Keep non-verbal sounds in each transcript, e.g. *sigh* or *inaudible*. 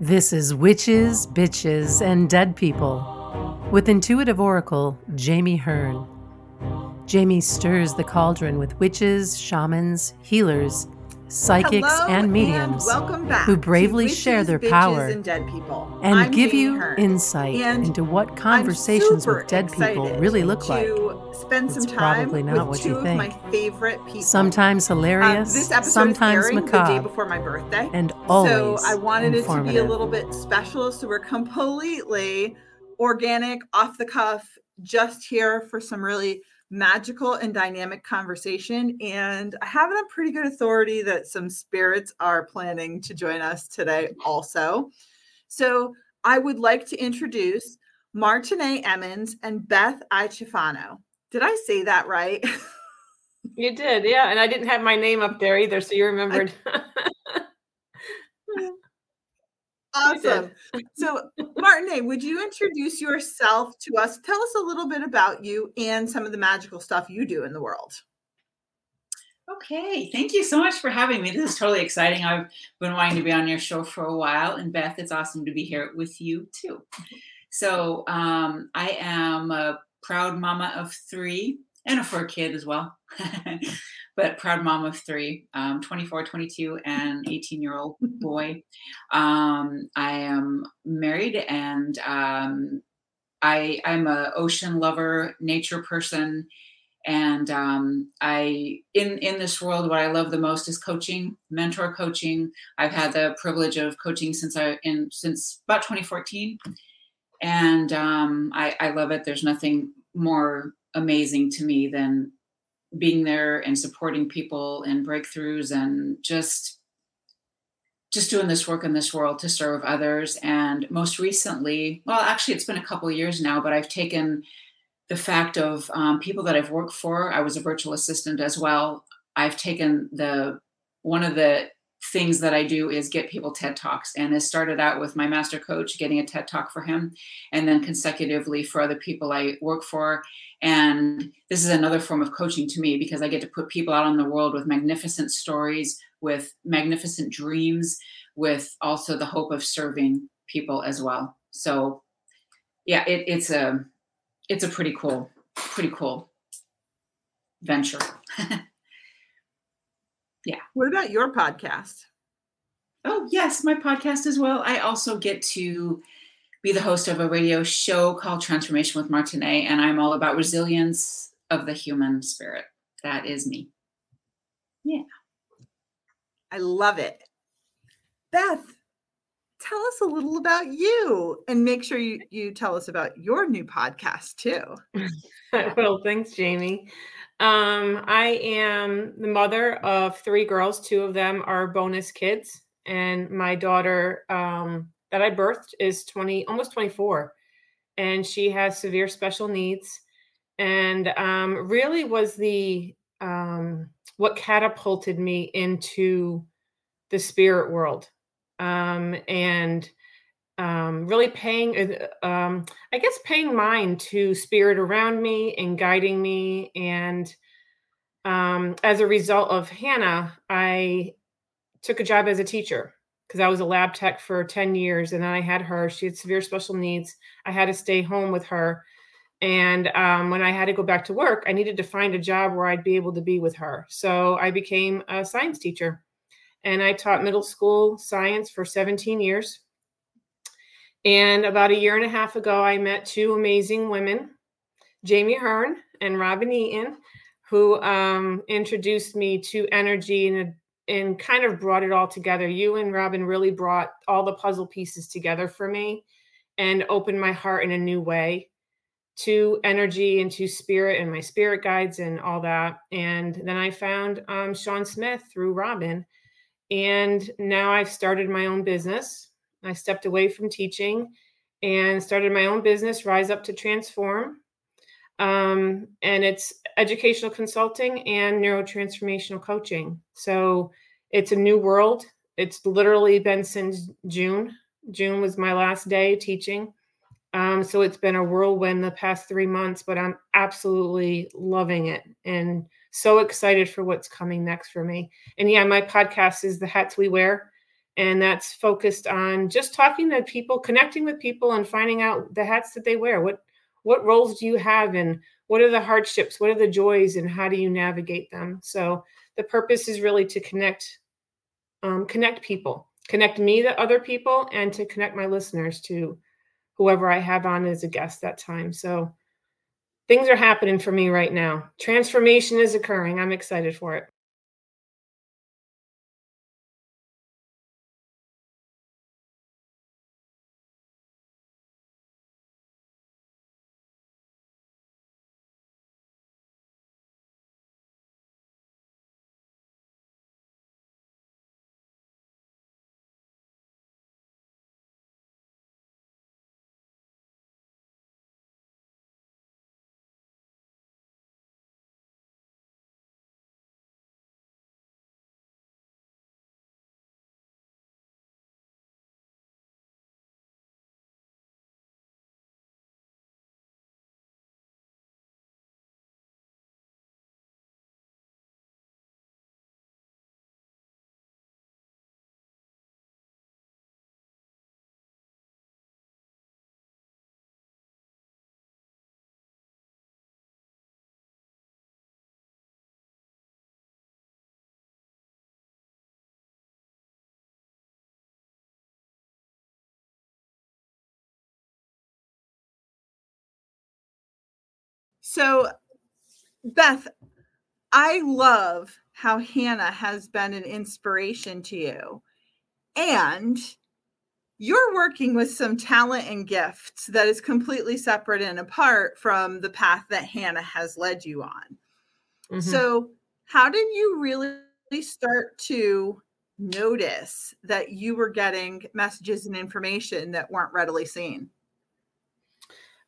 This is Witches, Bitches, and Dead People with intuitive oracle Jami Hearn. Jami stirs the cauldron with witches, shamans, healers, psychics, Hello and mediums and who bravely Witches, share their power and dead people. and give you Hearn, insight into what conversations with dead people really look like. spend some It's time probably not what you think. my favorite people. Sometimes Um, hilarious, this episode sometimes is airing the day before my birthday, and always so I wanted it to be a little bit special. So we're completely organic, off the cuff, just here for some really magical and dynamic conversation. And I have it on pretty good authority that some spirits are planning to join us today also. So I would like to introduce Martine Emmons and Beth Iaciofano. Did I say that right? *laughs* You did, yeah. And I didn't have my name up there either, so you remembered. *laughs* Awesome. So, Martine, would you introduce yourself to us? Tell us a little bit about you and some of the magical stuff you do in the world. Okay, thank you so much for having me. This is totally exciting. I've been wanting to be on your show for a while, and Beth, it's awesome to be here with you too. So, um, I am a proud mama of three and a fur kid as well, *laughs* but proud mom of three um, 24, 22, and 18 year old boy. Um, I am married and um, I, I'm a ocean lover, nature person and um, i in in this world what i love the most is coaching mentor coaching i've had the privilege of coaching since i in since about 2014 and um, I, I love it there's nothing more amazing to me than being there and supporting people and breakthroughs and just just doing this work in this world to serve others and most recently well actually it's been a couple years now but i've taken the fact of um, people that I've worked for. I was a virtual assistant as well. I've taken the one of the things that I do is get people TED Talks, and it started out with my master coach getting a TED Talk for him, and then consecutively for other people I work for. And this is another form of coaching to me because I get to put people out in the world with magnificent stories, with magnificent dreams, with also the hope of serving people as well. So, yeah, it, it's a it's a pretty cool, pretty cool venture. *laughs* yeah. What about your podcast? Oh, yes, my podcast as well. I also get to be the host of a radio show called Transformation with Martine, and I'm all about resilience of the human spirit. That is me. Yeah. I love it. Beth, tell us a little about you and make sure you, you tell us about your new podcast too. *laughs* well, thanks, Jami. Um, I am the mother of three girls. Two of them are bonus kids, and my daughter um, that I birthed is 20, almost 24, and she has severe special needs. And um, really was the um, what catapulted me into the spirit world um, and um, really paying, uh, um, I guess, paying mind to spirit around me and guiding me. And um, as a result of Hannah, I took a job as a teacher because I was a lab tech for 10 years. And then I had her, she had severe special needs. I had to stay home with her. And um, when I had to go back to work, I needed to find a job where I'd be able to be with her. So I became a science teacher and I taught middle school science for 17 years. And about a year and a half ago, I met two amazing women, Jami Hearn and Robin Eaton, who um, introduced me to energy and, and kind of brought it all together. You and Robin really brought all the puzzle pieces together for me and opened my heart in a new way to energy and to spirit and my spirit guides and all that. And then I found um, Sean Smith through Robin and now I've started my own business. I stepped away from teaching and started my own business, Rise Up to Transform. Um, and it's educational consulting and neurotransformational coaching. So it's a new world. It's literally been since June. June was my last day teaching. Um, so it's been a whirlwind the past three months, but I'm absolutely loving it. And so excited for what's coming next for me. And yeah, my podcast is The Hats We Wear. And that's focused on just talking to people, connecting with people, and finding out the hats that they wear. What what roles do you have, and what are the hardships, what are the joys, and how do you navigate them? So the purpose is really to connect um, connect people, connect me to other people, and to connect my listeners to whoever I have on as a guest that time. So things are happening for me right now. Transformation is occurring. I'm excited for it. So, Beth, I love how Hannah has been an inspiration to you. And you're working with some talent and gifts that is completely separate and apart from the path that Hannah has led you on. Mm-hmm. So, how did you really start to notice that you were getting messages and information that weren't readily seen?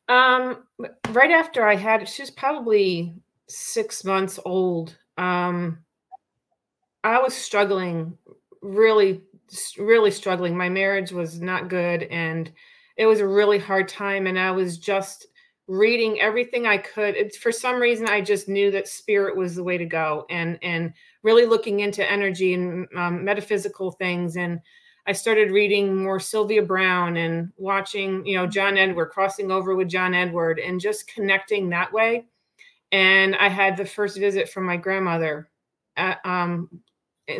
Um, right after I had, she was probably six months old. Um, I was struggling, really, really struggling. My marriage was not good, and it was a really hard time. And I was just reading everything I could. For some reason, I just knew that spirit was the way to go, and and really looking into energy and um, metaphysical things and I started reading more Sylvia Browne and watching, you know, John Edward, crossing over with John Edward and just connecting that way. And I had the first visit from my grandmother at, um,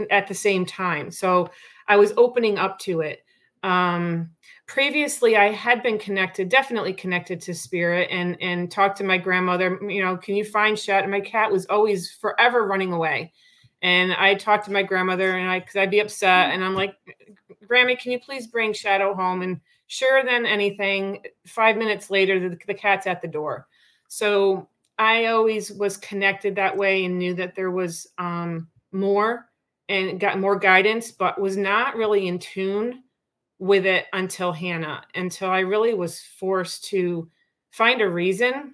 at the same time. So I was opening up to it. Um, previously, I had been connected, definitely connected to spirit and, and talked to my grandmother, you know, can you find Shat? And my cat was always forever running away. And I talked to my grandmother and I, cause I'd be upset and I'm like, Grammy, can you please bring Shadow home? And sure than anything, five minutes later, the, the cat's at the door. So I always was connected that way and knew that there was um, more and got more guidance, but was not really in tune with it until Hannah, until I really was forced to find a reason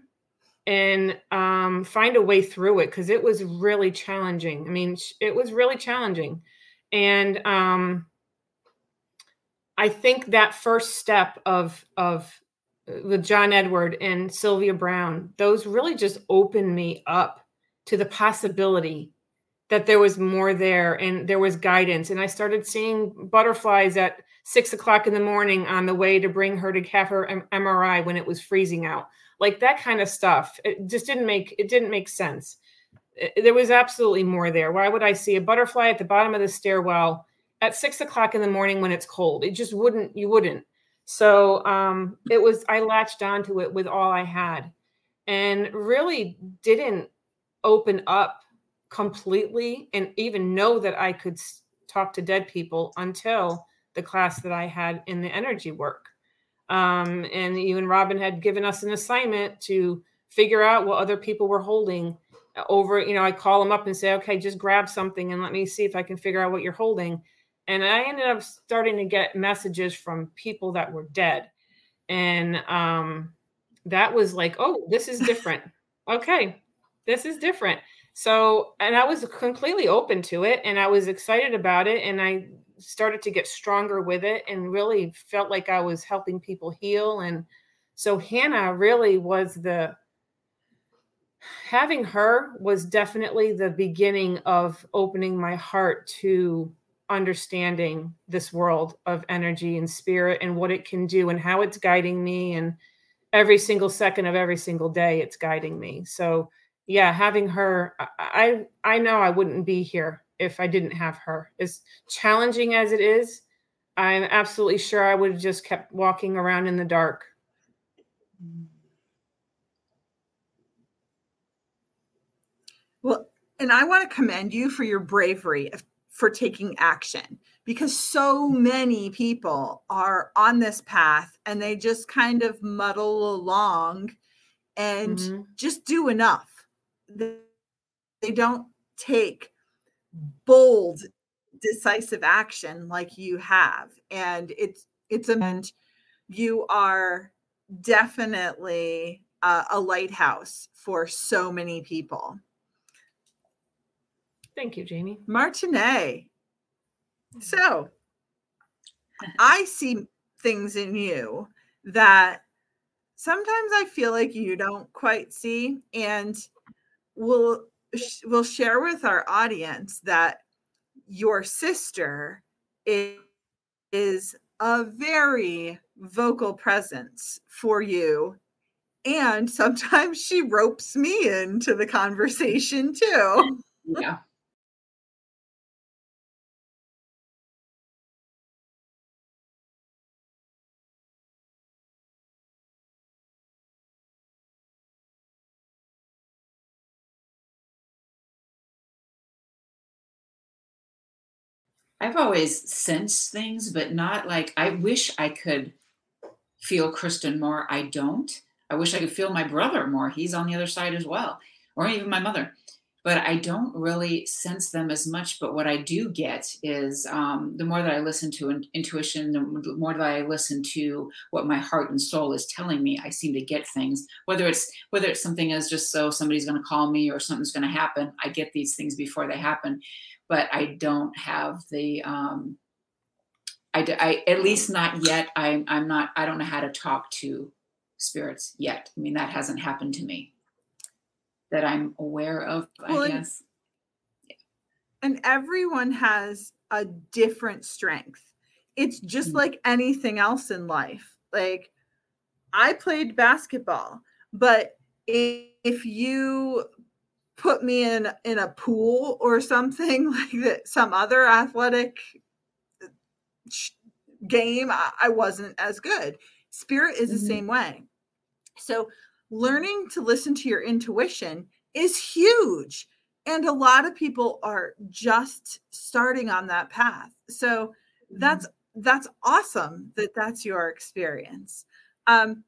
and um, find a way through it because it was really challenging. I mean, it was really challenging. And um, I think that first step of of uh, with John Edward and Sylvia Browne, those really just opened me up to the possibility that there was more there and there was guidance. And I started seeing butterflies at six o'clock in the morning on the way to bring her to have her MRI when it was freezing out. Like that kind of stuff. It just didn't make it didn't make sense. There was absolutely more there. Why would I see a butterfly at the bottom of the stairwell at six o'clock in the morning when it's cold. It just wouldn't, you wouldn't. So um, it was, I latched onto it with all I had and really didn't open up completely and even know that I could talk to dead people until the class that I had in the energy work. Um, and even Robin had given us an assignment to figure out what other people were holding over. You know, I call them up and say, okay, just grab something and let me see if I can figure out what you're holding and I ended up starting to get messages from people that were dead. And um, that was like, oh, this is *laughs* different. okay, this is different. So, and I was completely open to it and I was excited about it. And I started to get stronger with it and really felt like I was helping people heal. And so, Hannah really was the, having her was definitely the beginning of opening my heart to understanding this world of energy and spirit and what it can do and how it's guiding me and every single second of every single day it's guiding me so yeah having her i i know i wouldn't be here if i didn't have her as challenging as it is i'm absolutely sure i would have just kept walking around in the dark well and i want to commend you for your bravery for taking action because so many people are on this path and they just kind of muddle along and mm-hmm. just do enough. They don't take bold, decisive action like you have. And it's, it's a, and you are definitely a, a lighthouse for so many people. Thank you, Jami. Martinez, so *laughs* I see things in you that sometimes I feel like you don't quite see. And we'll we'll share with our audience that your sister is, is a very vocal presence for you. And sometimes she ropes me into the conversation too. Yeah. I've always sensed things, but not like I wish I could feel Kristen more. I don't. I wish I could feel my brother more. He's on the other side as well, or even my mother. But I don't really sense them as much. But what I do get is um, the more that I listen to in- intuition, the more that I listen to what my heart and soul is telling me, I seem to get things. Whether it's whether it's something as just so somebody's going to call me or something's going to happen, I get these things before they happen but I don't have the um, I, I at least not yet. I, I'm not. I don't know how to talk to spirits yet. I mean, that hasn't happened to me that I'm aware of. Well, I guess. And everyone has a different strength. It's just mm-hmm. like anything else in life. Like I played basketball, but if you put me in in a pool or something *laughs* like that some other athletic uh, game I, I wasn't as good spirit is mm-hmm. the same way so learning to listen to your intuition is huge and a lot of people are just starting on that path so mm-hmm. that's that's awesome that that's your experience um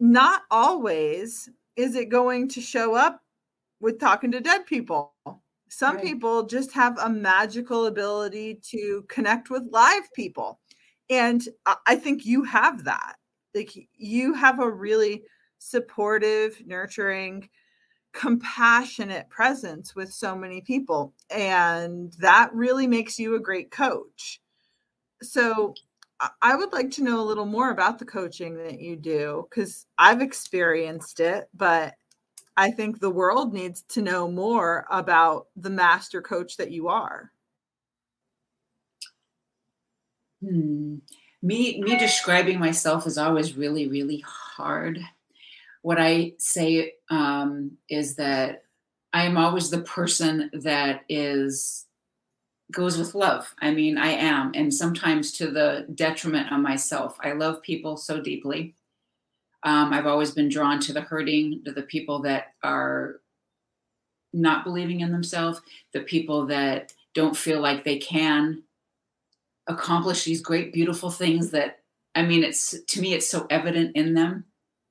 not always is it going to show up with talking to dead people? Some right. people just have a magical ability to connect with live people. And I think you have that. Like you have a really supportive, nurturing, compassionate presence with so many people. And that really makes you a great coach. So I would like to know a little more about the coaching that you do because I've experienced it, but I think the world needs to know more about the master coach that you are. Hmm. Me, me describing myself is always really, really hard. What I say um, is that I am always the person that is goes with love. I mean, I am, and sometimes to the detriment of myself. I love people so deeply. Um, I've always been drawn to the hurting, to the people that are not believing in themselves, the people that don't feel like they can accomplish these great, beautiful things that, I mean, it's to me, it's so evident in them,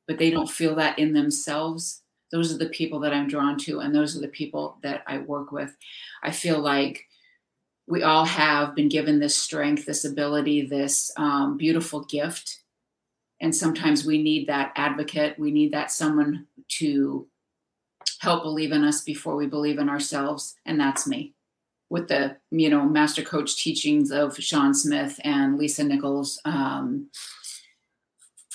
but they don't feel that in themselves. Those are the people that I'm drawn to, and those are the people that I work with. I feel like we all have been given this strength, this ability, this um, beautiful gift. And sometimes we need that advocate. We need that someone to help believe in us before we believe in ourselves. And that's me with the, you know, master coach teachings of Sean Smith and Lisa Nichols. Um,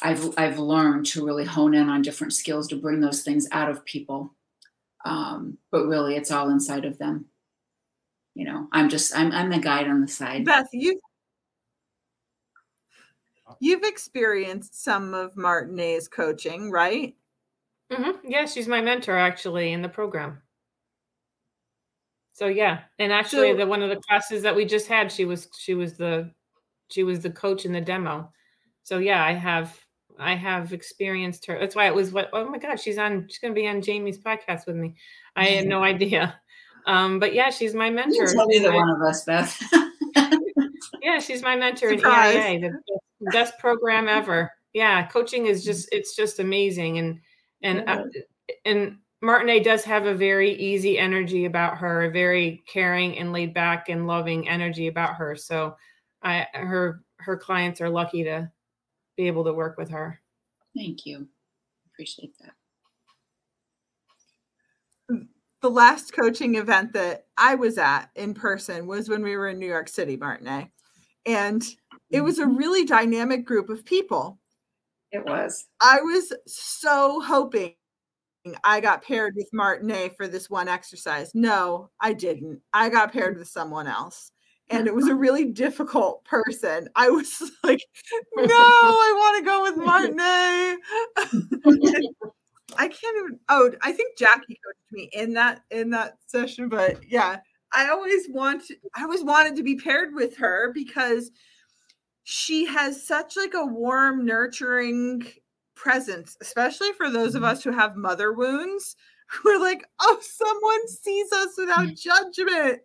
I've, I've learned to really hone in on different skills to bring those things out of people. Um, but really, it's all inside of them. you know, I'm just I'm I'm the guide on the side. Beth, you you've experienced some of Martine's coaching, right? Mm-hmm. Yeah, she's my mentor actually in the program. So yeah, and actually, So- the one of the classes that we just had, she was she was the she was the coach in the demo. So yeah, I have I have experienced her. That's why it was what oh my god, she's on she's gonna be on Jami's podcast with me. I had no idea. *laughs* Um, but yeah, she's my mentor. The one of us, Beth. *laughs* Yeah, she's my mentor in. EIA, the best- program ever. Yeah, coaching is just it's just amazing and and uh, and Martine does have a very easy energy about her, a very caring and laid back and loving energy about her. So I her her clients are lucky to be able to work with her. Thank you. Appreciate that. The last coaching event that I was at in person was when we were in New York City, Martine. And it was a mm-hmm. really dynamic group of people. It was. I was so hoping I got paired with Martine for this one exercise. No, I didn't. I got paired with someone else. And it was a really difficult person. I was *laughs* like, no, *laughs* I want to go with Martine. *laughs* I can't even oh, I think Jackie coached me in that in that session, but yeah, I always want I always wanted to be paired with her because she has such like a warm, nurturing presence, especially for those of us who have mother wounds. *laughs* We're like, oh, someone sees us without judgment.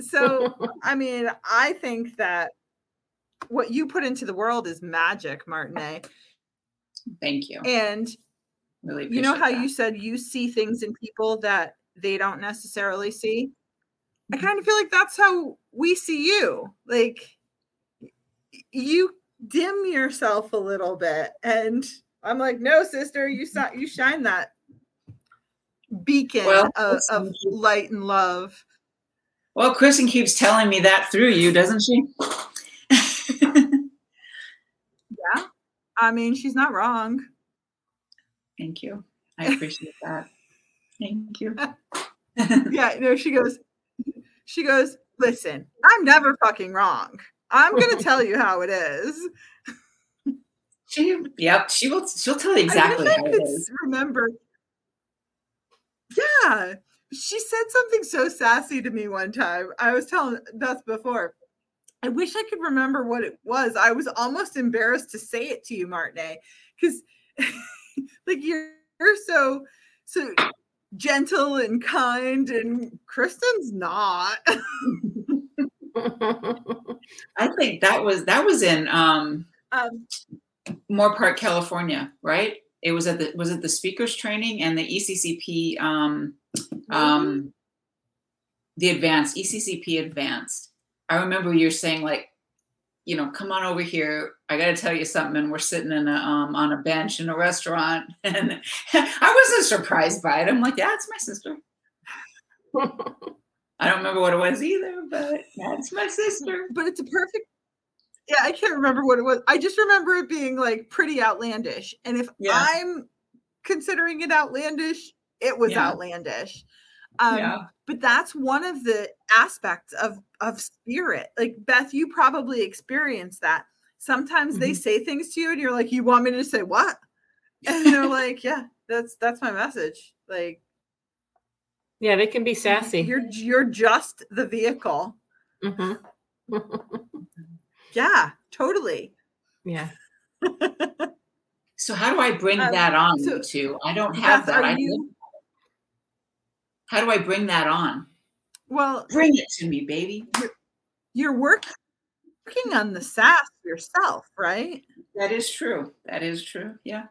So, *laughs* I mean, I think that what you put into the world is magic, Martine. Thank you. And Really you know how you said you see things in people that they don't necessarily see? I Mm-hmm. kind of feel like that's how we see you. Like you dim yourself a little bit and I'm like, "No, sister, you saw you shine that beacon Well, of, of light and love." Well, Kristen keeps telling me that through you, doesn't she? Yeah. I mean, she's not wrong. Thank you. I appreciate that. Thank you. *laughs* Yeah, no, she goes she goes, "Listen, I'm never fucking wrong. I'm going to tell you how it is." *laughs* she, yep, she will. She'll tell you exactly I I could remember. Yeah, she said something so sassy to me one time. I was telling Beth before. I wish I could remember what it was. I was almost embarrassed to say it to you, Martine, because *laughs* like you're you're so so gentle and kind, and Kristen's not. *laughs* *laughs* I think that was that was in um, um, Moorpark, California, right? It was at the was it the speakers training and the ECCP um, um, the advanced ECCP advanced. I remember you're saying like, you know, come on over here. I got to tell you something. And we're sitting in a um, on a bench in a restaurant, *laughs* and I wasn't surprised by it. I'm like, yeah, it's my sister. *laughs* I don't remember what it was either, but that's my sister. but it's a perfect yeah i can't remember what it was i just remember it being like pretty outlandish and if Yeah. i'm considering it outlandish it was Yeah. outlandish um Yeah. but that's one of the aspects of of spirit like beth you probably experienced that sometimes they Mhm. say things to you and you're like you want me to say what *laughs* and they're like yeah that's that's my message like yeah, they can be sassy. you're you're just the vehicle Mhm. *laughs* yeah totally yeah. *laughs* So how do I bring Um, that on so- you two? I don't have Beth, that. are I you- how do I bring that on? well Bring it to me, baby. you're work- working on the sass yourself, right? That is true. That is true. Yeah.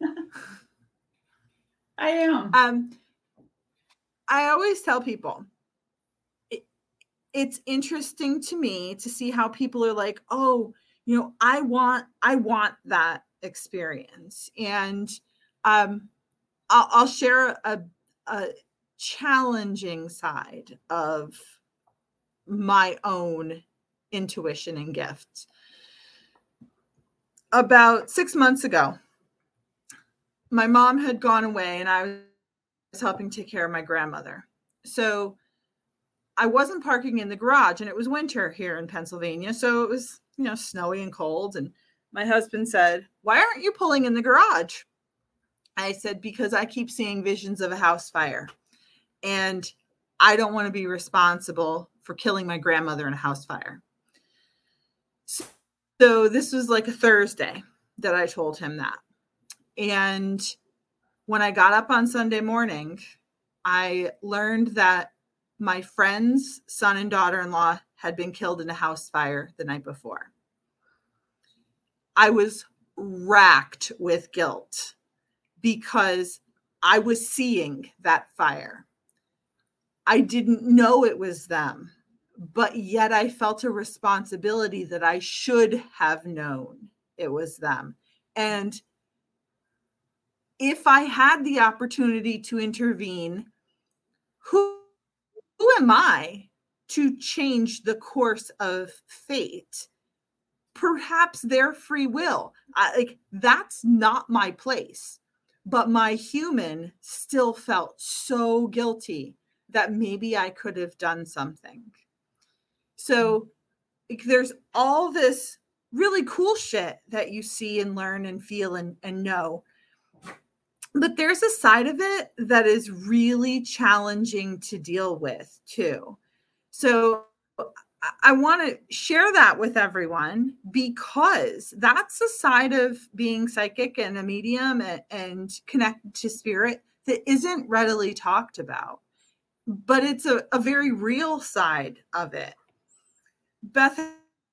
*laughs* I am. Um, I always tell people it, it's interesting to me to see how people are like, oh, you know, I want, I want that experience, and um, I'll, I'll share a, a challenging side of my own intuition and gifts. About six months ago, my mom had gone away and I was helping take care of my grandmother. So I wasn't parking in the garage and it was winter here in Pennsylvania. So it was, you know, snowy and cold. And my husband said, Why aren't you pulling in the garage? I said, Because I keep seeing visions of a house fire. And I don't want to be responsible for killing my grandmother in a house fire. So this was like a Thursday that I told him that. And when I got up on Sunday morning, I learned that my friend's son and daughter in law had been killed in a house fire the night before. I was racked with guilt because I was seeing that fire. I didn't know it was them, but yet I felt a responsibility that I should have known it was them. And if I had the opportunity to intervene, who, who am I to change the course of fate? Perhaps their free will. I, like that's not my place. But my human still felt so guilty that maybe I could have done something. So hmm. there's all this really cool shit that you see and learn and feel and, and know. But there's a side of it that is really challenging to deal with too. So I want to share that with everyone because that's a side of being psychic and a medium and, and connected to spirit that isn't readily talked about but it's a, a very real side of it. Beth,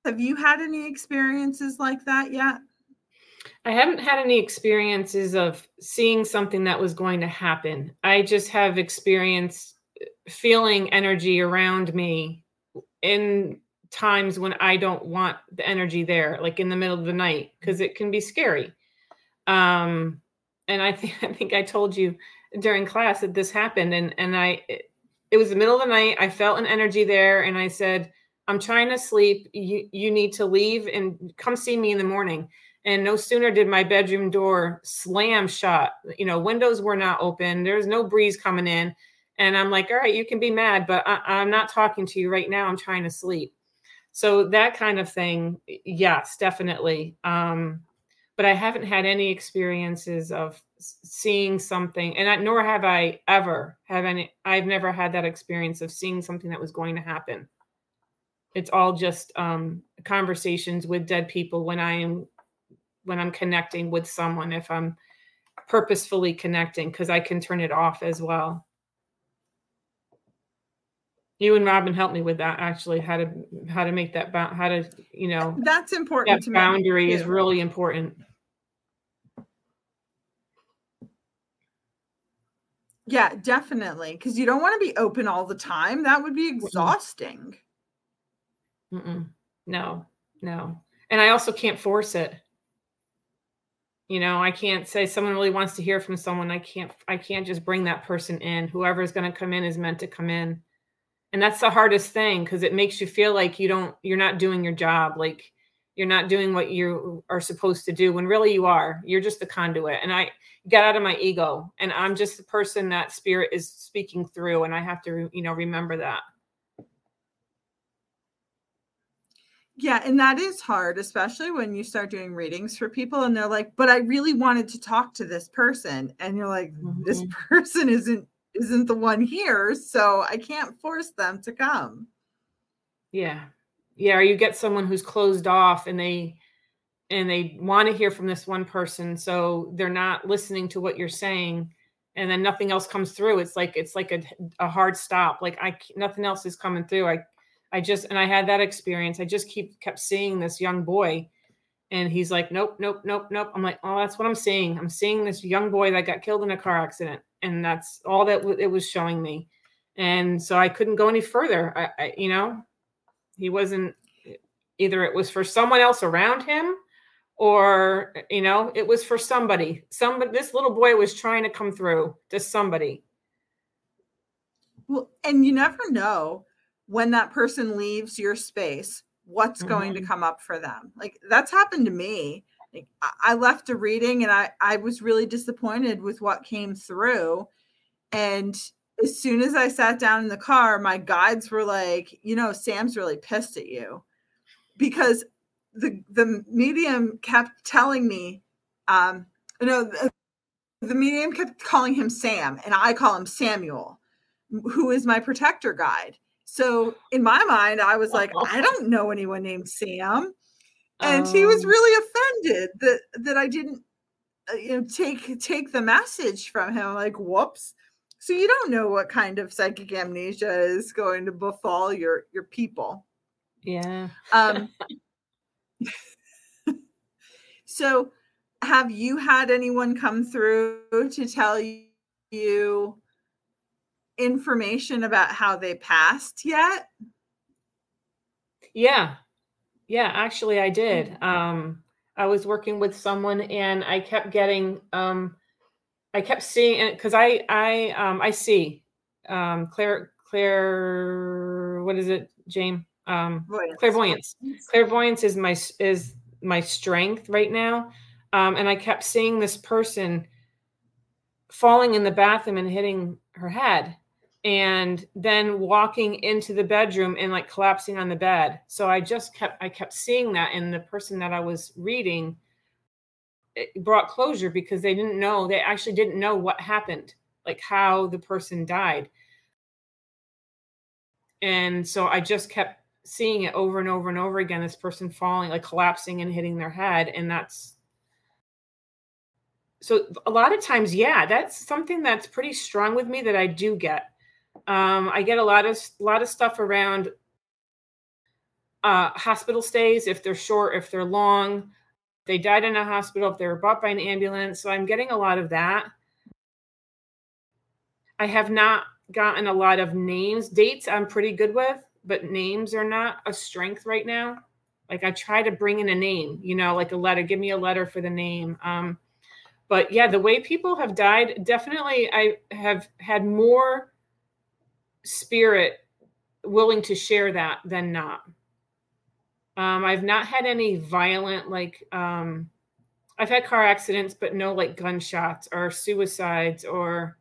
have you had any experiences like that yet? I haven't had any experiences of seeing something that was going to happen. I just have experienced feeling energy around me in times when I don't want the energy there, like in the middle of the night, because it can be scary. Um, and I think *laughs* I think I told you during class that this happened, and and I it was the middle of the night. I felt an energy there, and I said, "I'm trying to sleep. You you need to leave and come see me in the morning." And no sooner did my bedroom door slam shut. You know, windows were not open. There was no breeze coming in, and I'm like, "All right, you can be mad, but I, I'm not talking to you right now. I'm trying to sleep." So that kind of thing, yes, definitely. Um, but I haven't had any experiences of seeing something and I, nor have i ever have any i've never had that experience of seeing something that was going to happen it's all just um, conversations with dead people when i am when i'm connecting with someone if i'm purposefully connecting because i can turn it off as well you and robin helped me with that actually how to how to make that how to you know that's important that boundary is really important Yeah, definitely. Because you don't want to be open all the time. That would be exhausting. Mm-mm. No, no. And I also can't force it. You know, I can't say someone really wants to hear from someone. I can't, I can't just bring that person in. Whoever is going to come in is meant to come in. And that's the hardest thing because it makes you feel like you don't, you're not doing your job. Like you're not doing what you are supposed to do when really you are. You're just the conduit. And I, get out of my ego and i'm just the person that spirit is speaking through and i have to you know remember that yeah and that is hard especially when you start doing readings for people and they're like but i really wanted to talk to this person and you're like mm-hmm. this person isn't isn't the one here so i can't force them to come. Yeah. Yeah or you get someone who's closed off and they and they want to hear from this one person so they're not listening to what you're saying and then nothing else comes through. It's like it's like a, a hard stop. Like i nothing else is coming through. I i just and i had that experience. I just keep kept seeing this young boy and he's like nope nope nope nope. I'm like oh that's what i'm seeing. I'm seeing this young boy that got killed in a car accident and that's all that w- it was showing me. And so i couldn't go any further. I, I you know he wasn't either it was for someone else around him or you know it was for somebody. Somebody this little boy was trying to come through to somebody. Well and you never know when that person leaves your space what's mm-hmm. going to mm-hmm. come up for them like that's happened to me like, i left a reading and i i was really disappointed with what came through and as soon as I sat down in the car, my guides were like, you know, Sam's really pissed at you because the the medium kept telling me, um, you know, the, the medium kept calling him Sam, and I call him Samuel, who is my protector guide. So in my mind, I was like, I don't know anyone named Sam, and um, he was um. really offended that that I didn't, uh, you know, take take the message from him. like, whoops. So you don't know what kind of psychic amnesia is going to befall your your people. Yeah. um. *laughs* so, have you had anyone come through to tell you information about how they passed yet? Yeah. Yeah, actually I did. Um I was working with someone and I kept getting um I kept seeing it because I I um I see um Claire Claire what is it, Jane? Um Voyance. clairvoyance. Clairvoyance is my is my strength right now. Um and I kept seeing this person falling in the bathroom and hitting her head and then walking into the bedroom and like collapsing on the bed. So I just kept I kept seeing that and the person that I was reading brought closure because they didn't know they actually didn't know what happened like how the person died and so i just kept seeing it over and over and over again this person falling like collapsing and hitting their head and that's so a lot of times yeah that's something that's pretty strong with me that i do get um, i get a lot of a lot of stuff around uh, hospital stays if they're short if they're long they died in a hospital, if they were brought by an ambulance. So I'm getting a lot of that. I have not gotten a lot of names. Dates I'm pretty good with, but names are not a strength right now. Like I try to bring in a name, you know, like a letter. Give me a letter for the name. Um, but yeah, the way people have died, definitely I have had more spirit willing to share that than not. Um, I've not had any violent like um, I've had car accidents, but no like gunshots or suicides or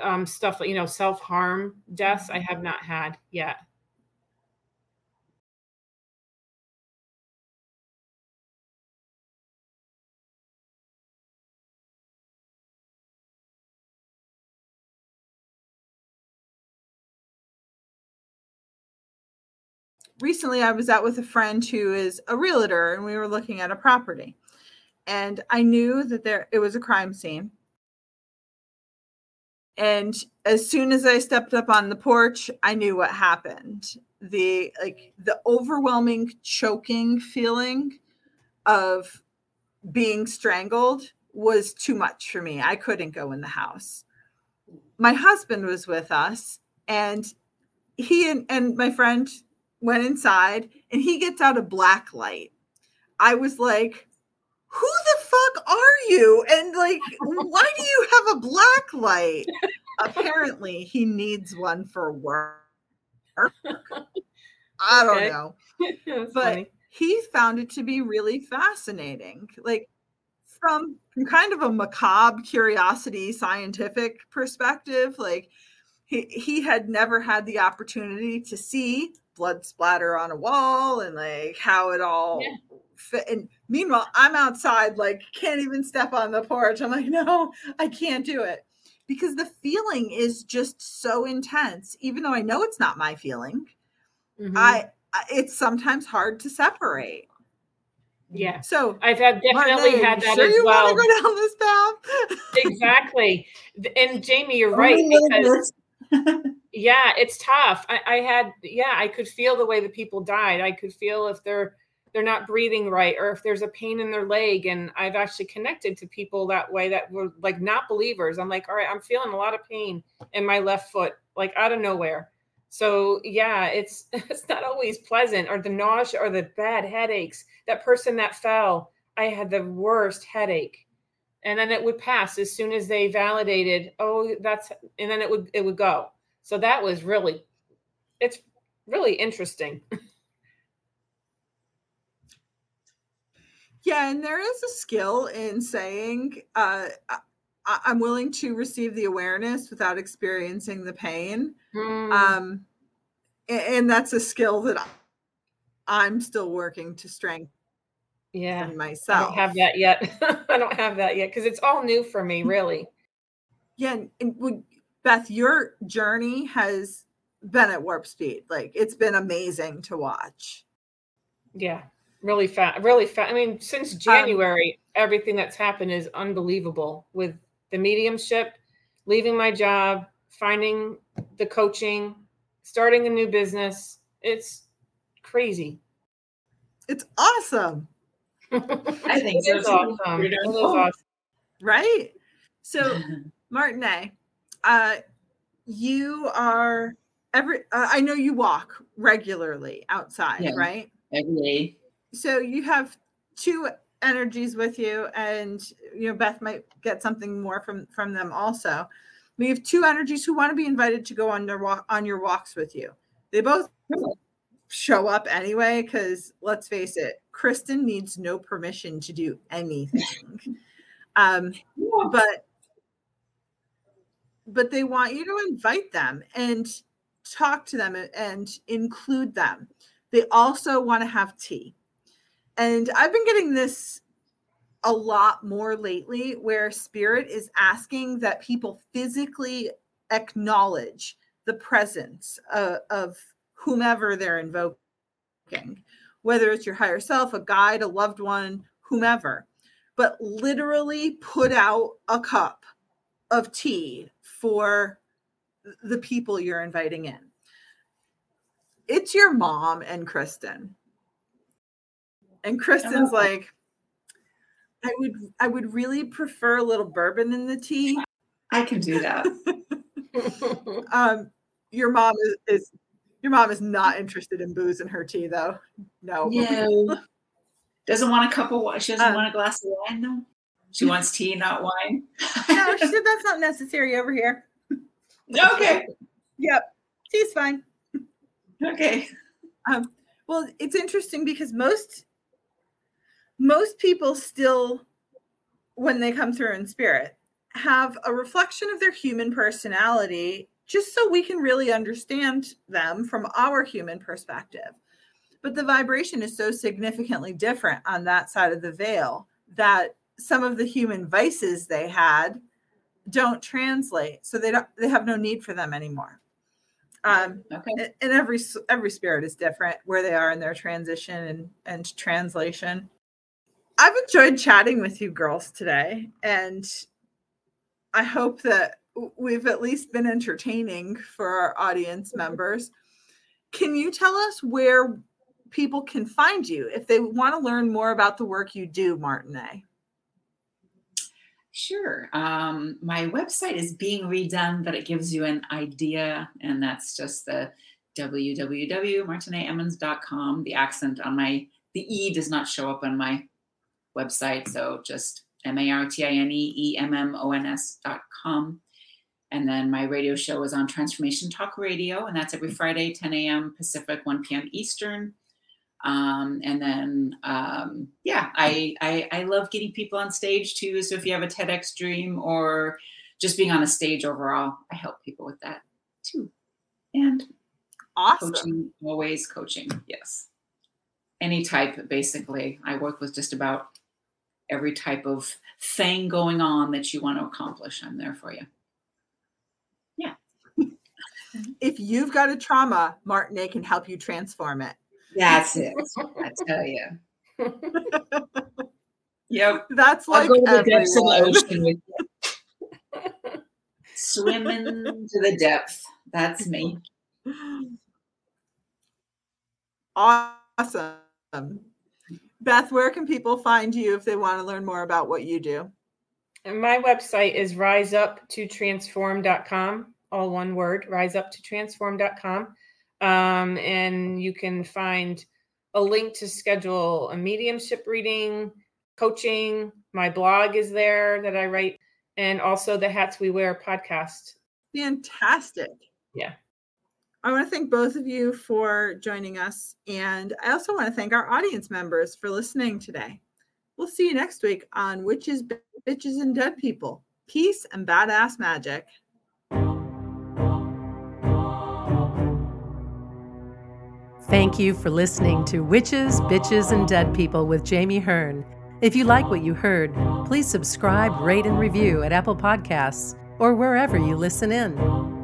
um, stuff like you know self harm deaths. I have not had yet. Recently I was out with a friend who is a realtor and we were looking at a property. And I knew that there it was a crime scene. And as soon as I stepped up on the porch, I knew what happened. The like the overwhelming choking feeling of being strangled was too much for me. I couldn't go in the house. My husband was with us and he and, and my friend went inside and he gets out a black light. I was like, who the fuck are you? And like, why do you have a black light? Apparently, he needs one for work. I don't okay. know. *laughs* but funny. he found it to be really fascinating. Like, from, from kind of a macabre curiosity scientific perspective, like, he, he had never had the opportunity to see blood splatter on a wall and like how it all yeah. fit. And meanwhile, I'm outside, like can't even step on the porch. I'm like, *laughs* no, I can't do it because the feeling is just so intense. Even though I know it's not my feeling, mm-hmm. I it's sometimes hard to separate. Yeah. So I've had definitely Martin, had that sure as you well. Want to go down this path? *laughs* exactly. And Jami, you're right because *laughs* yeah, it's tough. I, I had, yeah, I could feel the way the people died. I could feel if they're they're not breathing right or if there's a pain in their leg. And i've actually connected to people that way that were like not believers. I'm like all right i'm feeling a lot of pain in my left foot like out of nowhere. So yeah it's *laughs* it's not always pleasant or the nausea or the bad headaches. That person that fell i had the worst headache and then it would pass as soon as they validated oh that's and then it would it would go. So that was really it's really interesting. *laughs* Yeah and there is a skill in saying uh I- I'm willing to receive the awareness without experiencing the pain. Mm, Um, a- and, that's a skill that I- I'm still working to strengthen yeah. Myself. *laughs* I don't have that yet. I don't have that yet because it's all new for me, really. Yeah, and, would, Beth, your journey has been at warp speed. Like it's been amazing to watch. Yeah, really fast, really fast. I mean, since um January, everything that's happened is unbelievable with the mediumship, leaving my job, finding the coaching, starting a new business. It's crazy. It's awesome, I think It so awesome. Pretty It darn cool. awesome. right? So, *laughs* Martine, uh, you are every. Uh, I know you walk regularly outside, Yeah. right? Every day. So you have two energies with you, and you know Beth might get something more from from them also. We have two energies who want to be invited to go on their walk on your walks with you. They both show up anyway because let's face it, Kristen needs no permission to do anything. *laughs* um, but but they want you to invite them and talk to them and- include them. They also want to have tea. And I've been getting this a lot more lately where spirit is asking that people physically acknowledge the presence of, of whomever they're invoking, whether it's your higher self, a guide, a loved one, whomever, but literally put out a cup of tea for the people you're inviting in. It's your mom and Kristen. And Kristen's like, I would I would really prefer a little bourbon in the tea. I can do that. *laughs* *laughs* Um, your mom is, is your mom is not interested in booze in her tea though. No. No. Doesn't want a cup of wine. She doesn't Um, want a glass of wine, though. She wants tea, not wine. No, she said *laughs* that's not necessary over here. okay. Yep. Tea's fine. Okay. Um, well, it's interesting because most most people still, when they come through in spirit, have a reflection of their human personality, just so we can really understand them from our human perspective. But the vibration is so significantly different on that side of the veil that some of the human vices they had don't translate, so they don't they have no need for them anymore. Um, Okay. and every every spirit is different where they are in their transition and and translation i've enjoyed chatting with you girls today and i hope that we've at least been entertaining for our audience members can you tell us where people can find you if they want to learn more about the work you do Martine Sure. Um, my website is being redone, but it gives you an idea, and that's just the www.martineemmons.com. The accent on my the e does not show up on my website, so just m a r t i n e e m m o n s dot com. And then my radio show is on Transformation Talk Radio, and that's every Friday, 10 a.m. Pacific, 1 p.m. Eastern. Um, and then, um, yeah, I, I I love getting people on stage too. So if you have a TEDx dream or just being on a stage overall, I help people with that too. And awesome coaching, always coaching, yes. Any type, basically. I work with just about every type of thing going on that you want to accomplish. I'm there for you. *laughs* if you've got a trauma Martine can help you transform it That's it. I tell you. *laughs* Yep. that's like I'll like go to the depths of the ocean with *laughs* you. Swimming to the depth. That's me. Awesome. Beth, where can people find you if they want to learn more about what you do? And my website is riseuptotransform.com, all one word, riseuptotransform.com. Um, and you can find a link to schedule a mediumship reading, coaching. My blog is there that I write, and also the Hats We Wear podcast. Fantastic. Yeah. I want to thank both of you for joining us. And I also want to thank our audience members for listening today. We'll see you next week on Witches, Bitches, and Dead People. peace and badass magic. Thank you for listening to Witches, Bitches, and Dead People with Jami Hearn. If you like what you heard, please subscribe, rate, and review at Apple Podcasts or wherever you listen in.